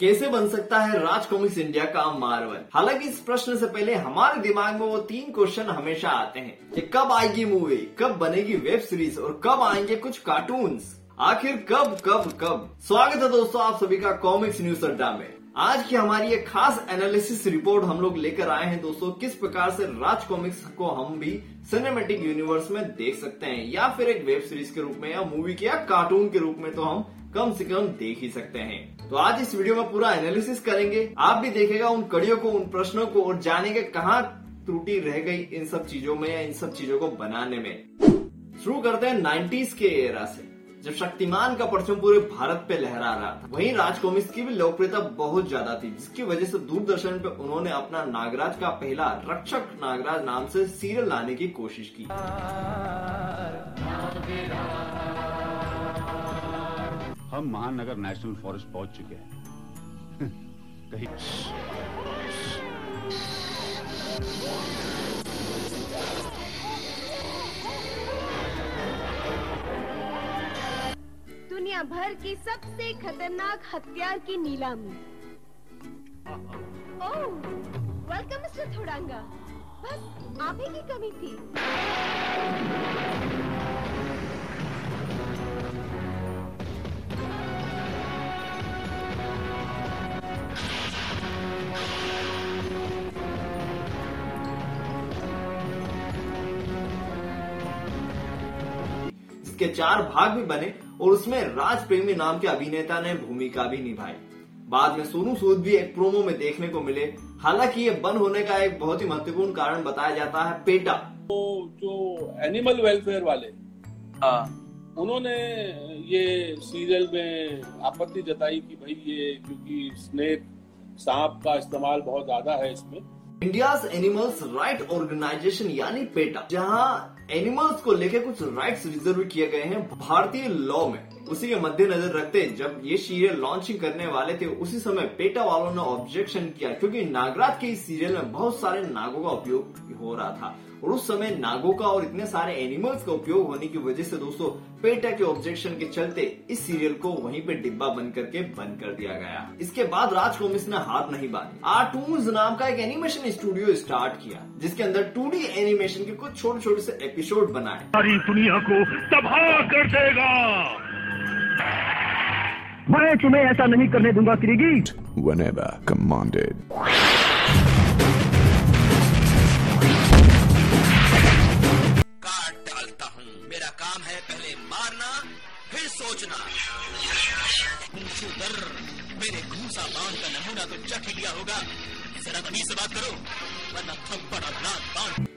कैसे बन सकता है राज कॉमिक्स इंडिया का मार्वल हालाँकि इस प्रश्न से पहले हमारे दिमाग में वो तीन क्वेश्चन हमेशा आते हैं। कि कब आएगी मूवी? कब बनेगी वेब सीरीज़ और कब आएँगे कुछ कार्टून्स आखिर कब कब कब? स्वागत है दोस्तों आप सभी का कॉमिक्स न्यूज़ अड्डा में। आज की हमारी एक खास एनालिसिस रिपोर्ट हम लोग लेकर आए हैं, दोस्तों। किस प्रकार से राज कॉमिक्स को हम भी सिनेमेटिक यूनिवर्स में देख सकते हैं, या फिर एक वेब सीरीज़ के रूप में, या मूवी के, या कार्टून के रूप में तो हम कम से कम देख ही सकते हैं। तो आज इस वीडियो में पूरा एनालिसिस करेंगे। आप भी देखेगा उन कड़ियों को, उन प्रश्नों को, और जानेंगे कहाँ त्रुटि रह गई इन सब चीज़ों में या इन सब चीज़ों को बनाने में। शुरू करते हैं नाइन्टीज के एरा से। जब शक्तिमान का परचम पूरे भारत पे लहरा रहा था, वहीं राज कॉमिक्स की भी लोकप्रियता बहुत ज़्यादा थी, जिसकी वजह से दूरदर्शन पे उन्होंने अपना नागराज का पहला रक्षक नागराज नाम से सीरियल लाने की कोशिश की। हम महानगर नेशनल फॉरेस्ट पहुँच चुके हैं। कहीं दुनिया भर की सबसे खतरनाक हथियार की नीलामी। ओह वेलकम मिस्टर थोड़ांगा बस आप ही की कमी थी। इसके चार भाग भी बने। और उसमें राज प्रेमी नाम के अभिनेता ने भूमिका भी निभाई। बाद में सोनू सूद भी एक प्रोमो में देखने को मिले। हालाँकि ये बंद होने का एक बहुत ही महत्वपूर्ण कारण बताया जाता है पेटा। तो जो एनिमल वेलफेयर वाले हाँ। उन्होंने ये सीरियल में आपत्ति जताई कि भाई ये क्योंकि स्नेक सांप का इस्तेमाल बहुत ज़्यादा है इसमें। इंडियाज एनिमल्स राइट ऑर्गेनाइजेशन यानी पेटा, जहाँ एनिमल्स को लेकर कुछ राइट्स रिज़र्व किए गए हैं भारतीय लॉ में। उसी के मद्देनजर रखते जब ये सीरियल लॉन्चिंग करने वाले थे, उसी समय पेटा वालों ने ऑब्जेक्शन किया, क्योंकि नागराज के इस सीरियल में बहुत सारे नागों का उपयोग हो रहा था। और उस समय नागों का और इतने सारे एनिमल्स का उपयोग होने की वजह से दोस्तों, पेटा के ऑब्जेक्शन के चलते इस सीरियल को वहीं पे डिब्बा बंद करके बंद कर दिया गया। इसके बाद राज कॉमिक्स ने हाथ नहीं बांधी आर्टून्स नाम का एक एनिमेशन स्टूडियो स्टार्ट किया, जिसके अंदर टू एनिमेशन के कुछ छोटे छोटे से एपिसोड बनाए। सारी दुनिया को तबाह कर देगा। मैं तुम्हें ऐसा नहीं करने दूँगा किरीगी whenever commanded. काट डालता हूँ। मेरा काम है पहले मारना फिर सोचना। मेरे घूसा बाँध का नमूना तो चख लिया होगा। बात करो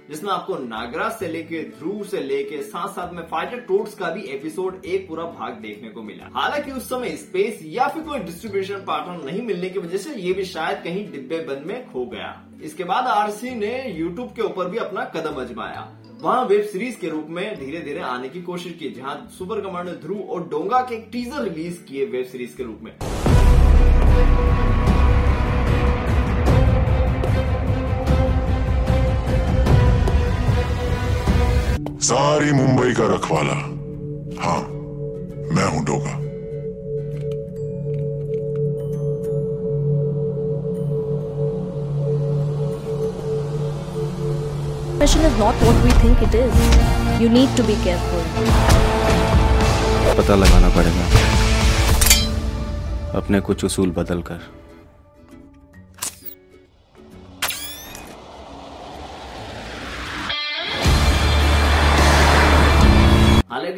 जिसमें आपको नागराज से लेके ध्रुव से लेके साथ साथ में फाइटर टोट्स का भी एपिसोड एक पूरा भाग देखने को मिला। हालाँकि उस समय स्पेस या फिर कोई डिस्ट्रीब्यूशन पार्टनर नहीं मिलने की वजह से ये भी शायद कहीं डिब्बे बंद में खो गया। इसके बाद आरसी ने यूट्यूब के ऊपर भी अपना कदम अजमाया। वहाँ वेब सीरीज़ के रूप में धीरे धीरे आने की कोशिश की, जहाँ सुपर कमांडर ध्रुव और डोंगा के टीजर रिलीज़ किए वेब सीरीज़ के रूप में। सारी मुंबई का रखवाला हाँ मैं हूँ Doga Depression is not what we think it is. You need to be careful. पता लगाना पड़ेगा अपने कुछ उसूल बदल कर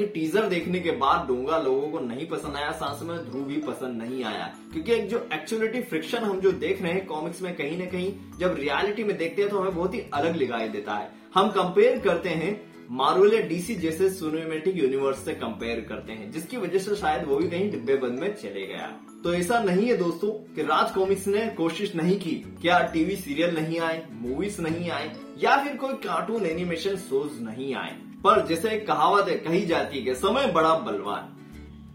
टीजर देखने के बाद डोंगा लोगों को नहीं पसंद आया, सांस में ध्रुव भी पसंद नहीं आया। क्योंकि एक जो एक्चुअलिटी फ्रिक्शन हम जो देख रहे हैं कॉमिक्स में कहीं ना कहीं, जब रियलिटी में देखते हैं तो हमें बहुत ही अलग दिखाई देता है। हम कंपेयर करते हैं मार्वल या डीसी जैसे सिनेमेटिक यूनिवर्स से कंपेयर करते हैं, जिसकी वजह से शायद वो भी कहीं डिब्बे बंद में चले गया। तो ऐसा नहीं है दोस्तों कि राज कॉमिक्स ने कोशिश नहीं की, क्या टीवी सीरियल नहीं आए मूवीज़ नहीं आए, या फिर कोई कार्टून एनिमेशन शोज़ नहीं आए। पर जैसे एक कहावत है, कही जाती है कि समय बड़ा बलवान।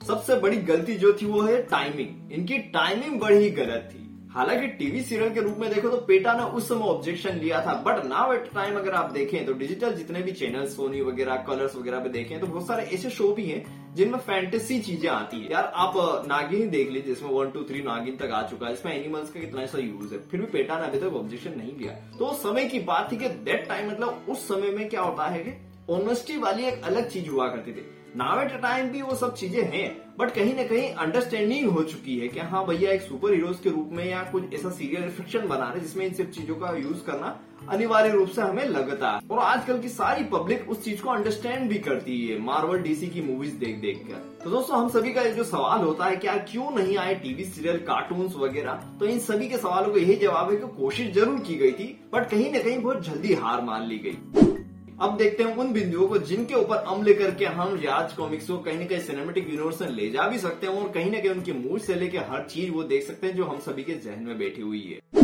सबसे बड़ी गलती जो थी वो है टाइमिंग इनकी टाइमिंग बड़ी गलत थी। हालाँकि टीवी सीरियल के रूप में देखो तो पेटा ने उस समय ऑब्जेक्शन लिया था बट नाउ एट टाइम अगर आप देखें तो डिजिटल जितने भी चैनल सोनी वगैरह कलर्स वगैरह पे देखें तो बहुत सारे ऐसे शो भी हैं जिनमें फैंटेसी चीज़ें आती है। यार आप नागिन देख लीजिए, जिसमें वन टू थ्री नागिन तक आ चुका है इसमें एनिमल्स का कितना ऐसा यूज़ है। फिर भी पेटा ने अभी तक ऑब्जेक्शन नहीं लिया। तो समय की बात थी कि दैट टाइम मतलब उस समय में क्या होता है कि ऑनेस्टी वाली एक अलग चीज़ हुआ करती थी। नाव एट टाइम भी वो सब चीज़ें हैं बट कहीं ना कहीं अंडरस्टैंडिंग हो चुकी है कि हाँ भैया एक सुपर हीरोज के रूप में या कुछ ऐसा सीरियल फिक्शन बना रहे जिसमें इन सब चीज़ों का यूज़ करना अनिवार्य रूप से हमें लगता है। और आजकल की सारी पब्लिक उस चीज़ को अंडरस्टैंड भी करती है मार्वल डीसी की मूवीज़ देख देख कर। तो दोस्तों, हम सभी का जो सवाल होता है, क्या क्यों नहीं आए टीवी सीरियल कार्टून वगैरह? तो इन सभी के सवालों को यही जवाब है कि कोशिश ज़रूर की गई थी बट कहीं ना कहीं बहुत जल्दी हार मान ली गई। अब देखते हैं उन बिंदुओं को जिनके ऊपर अमल करके हम राज कॉमिक्स को कहीं ना कहीं सिनेमेटिक यूनिवर्स में ले जा भी सकते हैं और कहीं ना कहीं उनकी मूड से लेकर हर चीज़ वो देख सकते हैं जो हम सभी के जहन में बैठी हुई है।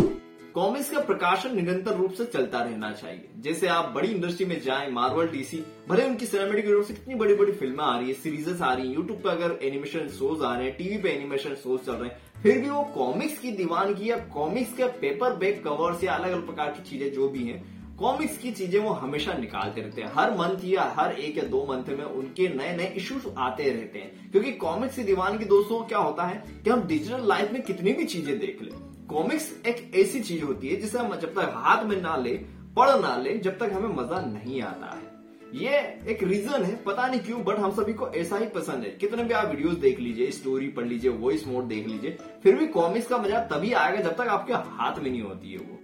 कॉमिक्स का प्रकाशन निरंतर रूप से चलता रहना चाहिए। जैसे आप बड़ी इंडस्ट्री में जाए मार्वल डीसी भले उनकी सिनेमेटिक यूनिवर्स से कितनी बड़ी बड़ी फ़िल्में आ रही है सीरीजेस आ रही है यूट्यूब पे अगर एनिमेशन शोज़ आ रहे हैं टीवी पे एनिमेशन शोज़ चल रहे हैं, फिर भी वो कॉमिक्स की दीवानगी या कॉमिक्स के पेपर बैक कवर्स या अलग अलग प्रकार की चीज़ें जो भी हैं कॉमिक्स की चीज़ें वो हमेशा निकालते रहते हैं। हर मंथ या हर एक या दो मंथ में उनके नए नए इश्यूज़ आते रहते हैं। क्योंकि कॉमिक्स की दीवान की दोस्तों क्या होता है कि हम डिजिटल लाइफ में कितनी भी चीज़ें देख ले। कॉमिक्स एक ऐसी चीज़ होती है जिसे हम जब तक हाथ में ना ले, पढ़ ना ले, जब तक हमें मज़ा नहीं आता है। ये एक रीजन है, पता नहीं क्यों बट हम सभी को ऐसा ही पसंद है। कितने भी आप वीडियोस देख लीजिए स्टोरी पढ़ लीजिए वॉइस मोड देख लीजिए, फिर भी कॉमिक्स का मज़ा तभी आएगा जब तक आपके हाथ में नहीं होती है वो।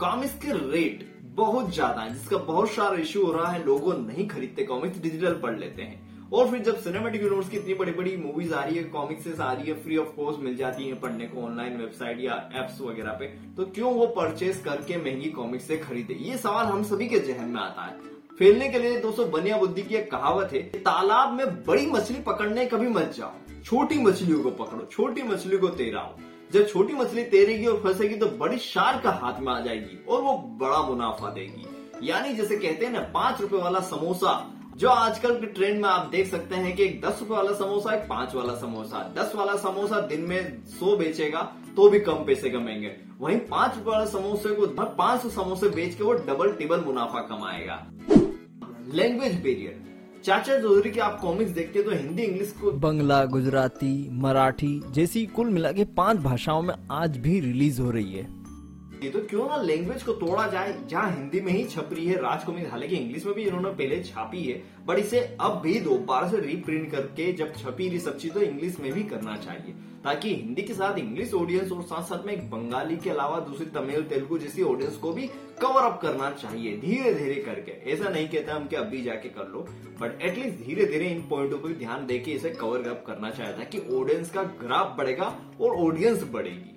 कॉमिक्स के रेट बहुत ज़्यादा है, जिसका बहुत सारा इश्यू हो रहा है, लोगों नहीं खरीदते कॉमिक्स डिजिटल पढ़ लेते हैं। और फिर जब सिनेमेटिक यूनिवर्स की इतनी बड़ी बड़ी मूवीज़ आ रही है कॉमिक्सेस आ रही है फ्री ऑफ़ कॉस्ट मिल जाती है पढ़ने को ऑनलाइन वेबसाइट या एप्स वगैरह पे तो क्यों वो परचेस करके महँगी कॉमिक्स से खरीदे? ये सवाल हम सभी के जहन में आता है। फैलने के लिए दोस्तों बनिया बुद्धि की एक कहावत है, तालाब में बड़ी मछली पकड़ने कभी मत जाओ, छोटी मछलियों को पकड़ो, छोटी मछली को तेराओ। जब छोटी मछली तैरेगी और फंसेगी तो बड़ी शार्क का हाथ में आ जाएगी और वो बड़ा मुनाफा देगी। यानी जैसे कहते हैं ना, पाँच रुपए वाला समोसा, जो आजकल के ट्रेंड में आप देख सकते हैं कि एक दस रुपए वाला समोसा, एक पाँच वाला समोसा। दस वाला समोसा दिन में सौ बेचेगा तो भी कम पैसे कमेंगे वहीं पाँच रुपए वाले समोसे को, पाँच सौ समोसे बेच के वो डबल टिबल मुनाफा कमाएगा। लैंग्वेज बैरियर चाचा चौधरी के आप कॉमिक्स देखते तो हिंदी इंग्लिश को बंगला, गुजराती, मराठी जैसी कुल मिला के पाँच भाषाओं में आज भी रिलीज़ हो रही है। ये तो क्यों ना लैंग्वेज को तोड़ा जाए? जहाँ हिंदी में ही छप रही है राज कॉमिक्स हालाँकि इंग्लिश में भी इन्होंने पहले छापी है, बट इसे अब भी दोबारा से रीप्रिंट करके जब छपी रही सब चीज़ तो इंग्लिश में भी करना चाहिए, ताकि हिंदी के साथ इंग्लिश ऑडियंस और साथ साथ में एक बंगाली के अलावा दूसरी तमिल, तेलुगु जैसी ऑडियंस को भी कवर अप करना चाहिए धीरे धीरे करके। ऐसा नहीं कहता हम कि अभी जाके कर लो बट एटलीस्ट धीरे धीरे इन पॉइंटों पर ध्यान देके इसे कवर अप करना चाहिए, ताकि ऑडियंस का ग्राफ बढ़ेगा और ऑडियंस बढ़ेगी।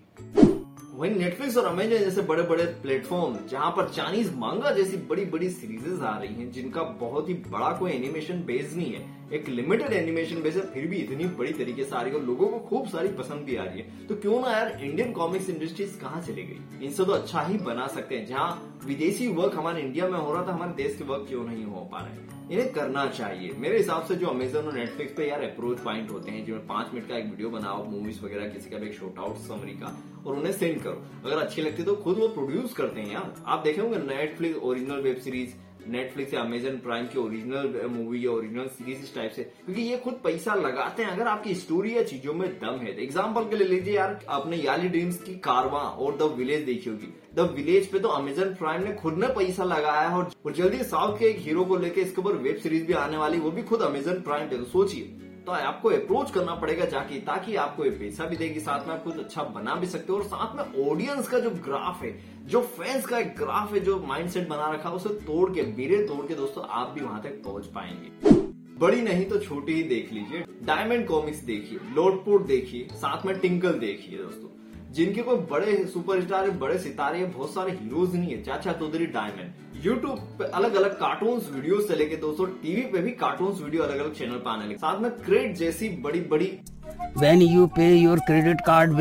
वहीं नेटफ्लिक्स और अमेजन जैसे बड़े बड़े प्लेटफॉर्म जहाँ पर चाइनीज़ मांगा जैसी बड़ी बड़ी सीरीजेज आ रही हैं, जिनका बहुत ही बड़ा कोई एनिमेशन बेस नहीं है एक लिमिटेड एनिमेशन बेस है फिर भी इतनी बड़ी तरीके से आ रही है और लोगों को खूब सारी पसंद भी आ रही है। तो क्यों ना यार इंडियन कॉमिक्स इंडस्ट्रीज़ कहाँ चली गई? इनसे तो अच्छा ही बना सकते हैं। जहाँ विदेशी वर्क हमारे इंडिया में हो रहा था, हमारे देश के वर्क क्यों नहीं हो पा रहे इन्हें करना चाहिए। मेरे हिसाब से जो अमेजन और नेटफ्लिक्स पे यार अप्रोच पॉइंट होते हैं जो पाँच मिनट का एक वीडियो बनाओ मूवीज़ वगैरह, किसी का भी एक शॉर्ट आउट समरी का, और उन्हें सेंड करो। अगर अच्छी लगती है तो खुद वो प्रोड्यूस करते हैं यार। आप देखे होंगे Netflix original web series Netflix या अमेजन प्राइम की ओरिजिनल मूवी या ओरिजिनल सीरीज़ इस टाइप से। क्योंकि ये खुद पैसा लगाते हैं। अगर आपकी स्टोरी या चीज़ों में दम है एग्ज़ाम्पल के लिए लीजिए यार, आपने याली ड्रीम्स की कारवा और द विलेज देखी होगी। द विलेज पे तो अमेजन प्राइम ने खुद ने पैसा लगाया है और जल्दी साउथ के एक हीरो को लेकर इसके ऊपर वेब सीरीज़ भी आने वाली, वो भी खुद अमेजन प्राइम पे। तो सोचिए तो आपको अप्रोच करना पड़ेगा जाके, ताकि आपको ये पैसा भी देगी, साथ में आप कुछ अच्छा बना भी सकते हो और साथ में ऑडियंस का जो ग्राफ है जो फैंस का एक ग्राफ है जो माइंडसेट बना रखा है उसे तोड़ के बीरे तोड़ के दोस्तों आप भी वहाँ तक पहुँच पाएँगे। बड़ी नहीं तो छोटी ही देख लीजिए। डायमंड कॉमिक्स देखिए लोटपुट देखिए साथ में टिंकल देखिए दोस्तों। जिनके कोई बड़े सुपरस्टार है बड़े सितारे हैं बहुत सारे हीरोज नहीं है। चाचा चौधरी डायमंड यूट्यूब पे अलग अलग कार्टून वीडियो से लेके दोस्तों टीवी पे भी कार्टून वीडियो अलग अलग चैनल पे आने लगे। साथ में क्रेड जैसी बड़ी बड़ी when you pay your credit card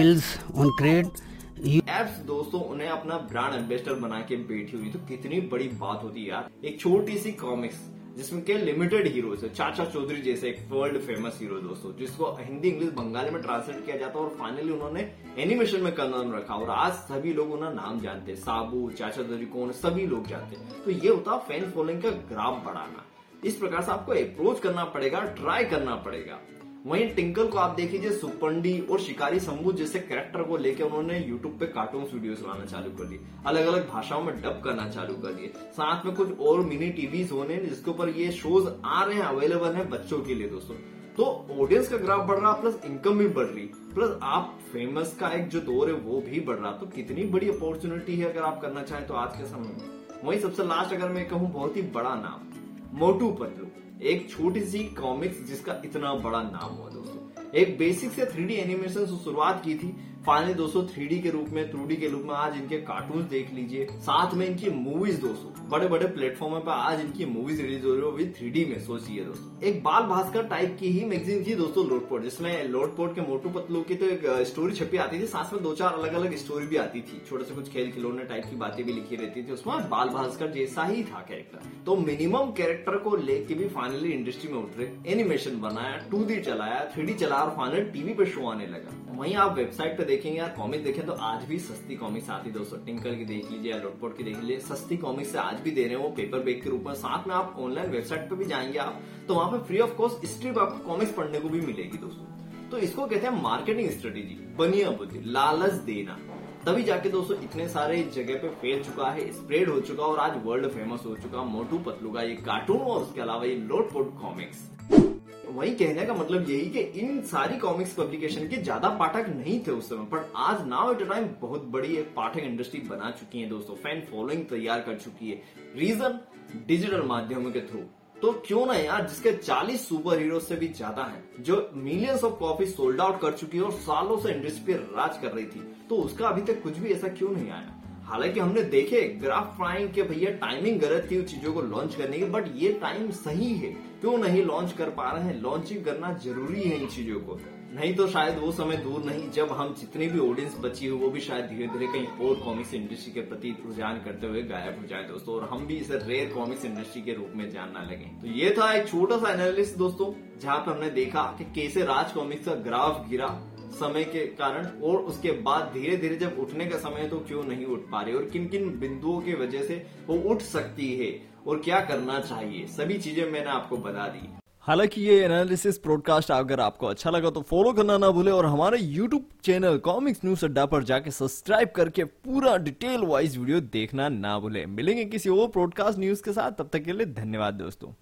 on credit, you apps दोस्तों, उन्हें अपना ब्रांड एम्बेसडर बना के बैठी हुई। तो कितनी बड़ी बात होती है यार। एक छोटी सी कॉमिक्स जिसमें के लिमिटेड हीरोज है। चाचा चौधरी जैसे एक वर्ल्ड फ़ेमस हीरो दोस्तों, जिसको हिंदी, इंग्लिश, बंगाली में ट्रांसलेट किया जाता है और फाइनली उन्होंने एनिमेशन में कदम रखा। और आज सभी लोग उन्हें नाम जानते हैं। साबू, चाचा चौधरी कौन, सभी लोग जानते हैं। तो ये होता फ़ैन फॉलोइंग का ग्राफ बढ़ाना। इस प्रकार से आपको अप्रोच करना पड़ेगा ट्राई करना पड़ेगा। वहीं टिंकल को आप देख लीजिए सुपंडी और शिकारी शंभू जैसे कैरेक्टर को लेकर उन्होंने यूट्यूब पे कार्टून वीडियोस बनाना चालू कर दिए। अलग अलग भाषाओं में डब करना चालू कर दिए। साथ में कुछ और मिनी टीवी होने जिसके ऊपर ये शोज़ आ रहे हैं अवेलेबल है बच्चों के लिए दोस्तों। तो ऑडियंस का ग्राफ बढ़ रहा प्लस इनकम भी बढ़ रही। प्लस आप फ़ेमस का एक जो दौर है वो भी बढ़ रहा। तो कितनी बड़ी अपॉर्चुनिटी है अगर आप करना चाहें तो आज के समय में। वहीं सबसे लास्ट अगर मैं कहूँ बहुत ही बड़ा नाम, मोटू पतलू। एक छोटी सी कॉमिक्स जिसका इतना बड़ा नाम हुआ दोस्तों। एक बेसिक से थ्री एनिमेशन से शुरुआत की थी फाइनली दोस्तों थ्री के रूप में टू के रूप में आज इनके कार्टून देख लीजिए। साथ में इनकी मूवीज़ दोस्तों बड़े बड़े प्लेटफॉर्म पर आज इनकी मूवीज़ रिलीज़ हो रही है विद थ्री में, सोचिए दोस्तों। एक बाल भास्कर टाइप की ही मैगजीन थी दोस्तों, लोटपोट, जिसमें लोटपोट के मोटू पतलू की तो एक स्टोरी छपी आती थी, साथ में दो चार अलग अलग स्टोरी भी आती थी। छोटे से कुछ खेल खिलौने टाइप की बातें भी लिखी रहती थी, उसमें बाल भास्कर जैसा ही था कैरेक्टर तो मिनिमम कैरेक्टर को लेके भी फाइनली इंडस्ट्री में उठ रहे एनिमेशन बनाया टू चलाया थ्री चलाया और फाइनल टीवी पे शो आने लगा। वहीं आप वेबसाइट पे देखेंगे यार कॉमिक देखें तो आज भी सस्ती कॉमिक्स आती है दोस्तों टिंकल की देख लीजिए या लोटपोट की देख लीजिए, सस्ती कॉमिक्स से आज भी दे रहे हैं वो पेपर बैग के रूप में साथ में आप ऑनलाइन वेबसाइट पे भी जाएँगे आप तो वहाँ पे फ्री ऑफ़ कॉस्ट स्ट्रिप आपको कॉमिक्स पढ़ने को भी मिलेगी दोस्तों। तो इसको कहते हैं मार्केटिंग स्ट्रेटेजी बनिया बुद्धि, लालच देना। तभी जाके दोस्तों इतने सारे जगह पे फैल चुका है स्प्रेड हो चुका और आज वर्ल्ड फ़ेमस हो चुका मोटू पतलू का ये कार्टून और उसके अलावा ये लोटपोट कॉमिक्स वही कहने का मतलब यही कि इन सारी कॉमिक्स पब्लिकेशन के ज़्यादा पाठक नहीं थे उस समय पर आज नाउ एट अ टाइम बहुत बड़ी एक पाठक इंडस्ट्री बना चुकी है दोस्तों। फ़ैन फॉलोइंग तैयार कर चुकी है। रीजन डिजिटल माध्यमों के थ्रू तो क्यों ना यार, जिसके 40 सुपर हीरो से भी ज़्यादा हैं, जो millions of copy sold out कर चुकी है और सालों से इंडस्ट्री पे राज कर रही थी। तो उसका अभी तक कुछ भी ऐसा क्यों नहीं आया? हालाँकि हमने देखे ग्राफ प्राइम के भैया टाइमिंग गलत थी चीज़ों को लॉन्च करने की बट ये टाइम सही है। क्यों नहीं लॉन्च कर पा रहे हैं? लॉन्चिंग करना ज़रूरी है इन चीज़ों को। नहीं तो शायद वो समय दूर नहीं, जब हम जितनी भी ऑडियंस बची हो, वो भी शायद धीरे धीरे कहीं और कॉमिक्स इंडस्ट्री के प्रति रुझान करते हुए गायब हो जाए दोस्तों, और हम भी इसे रेयर कॉमिक्स इंडस्ट्री के रूप में जानना लगे। तो ये था एक छोटा सा एनालिसिस दोस्तों, जहाँ पे हमने देखा कि कैसे राज कॉमिक्स का ग्राफ गिरा। समय के कारण और उसके बाद धीरे धीरे जब उठने का समय तो क्यों नहीं उठ पा रही? और किन किन बिंदुओं की वजह से वो उठ सकती है? और क्या करना चाहिए? सभी चीज़ें मैंने आपको बता दी। हालाँकि ये एनालिसिस ब्रॉडकास्ट अगर आपको अच्छा लगा तो फॉलो करना ना भूले और हमारे यूट्यूब चैनल कॉमिक्स न्यूज़ अड्डा पर जाके सब्सक्राइब करके पूरा डिटेल वाइज वीडियो देखना ना भूले। मिलेंगे किसी और ब्रॉडकास्ट न्यूज़ के साथ। तब तक के लिए धन्यवाद दोस्तों।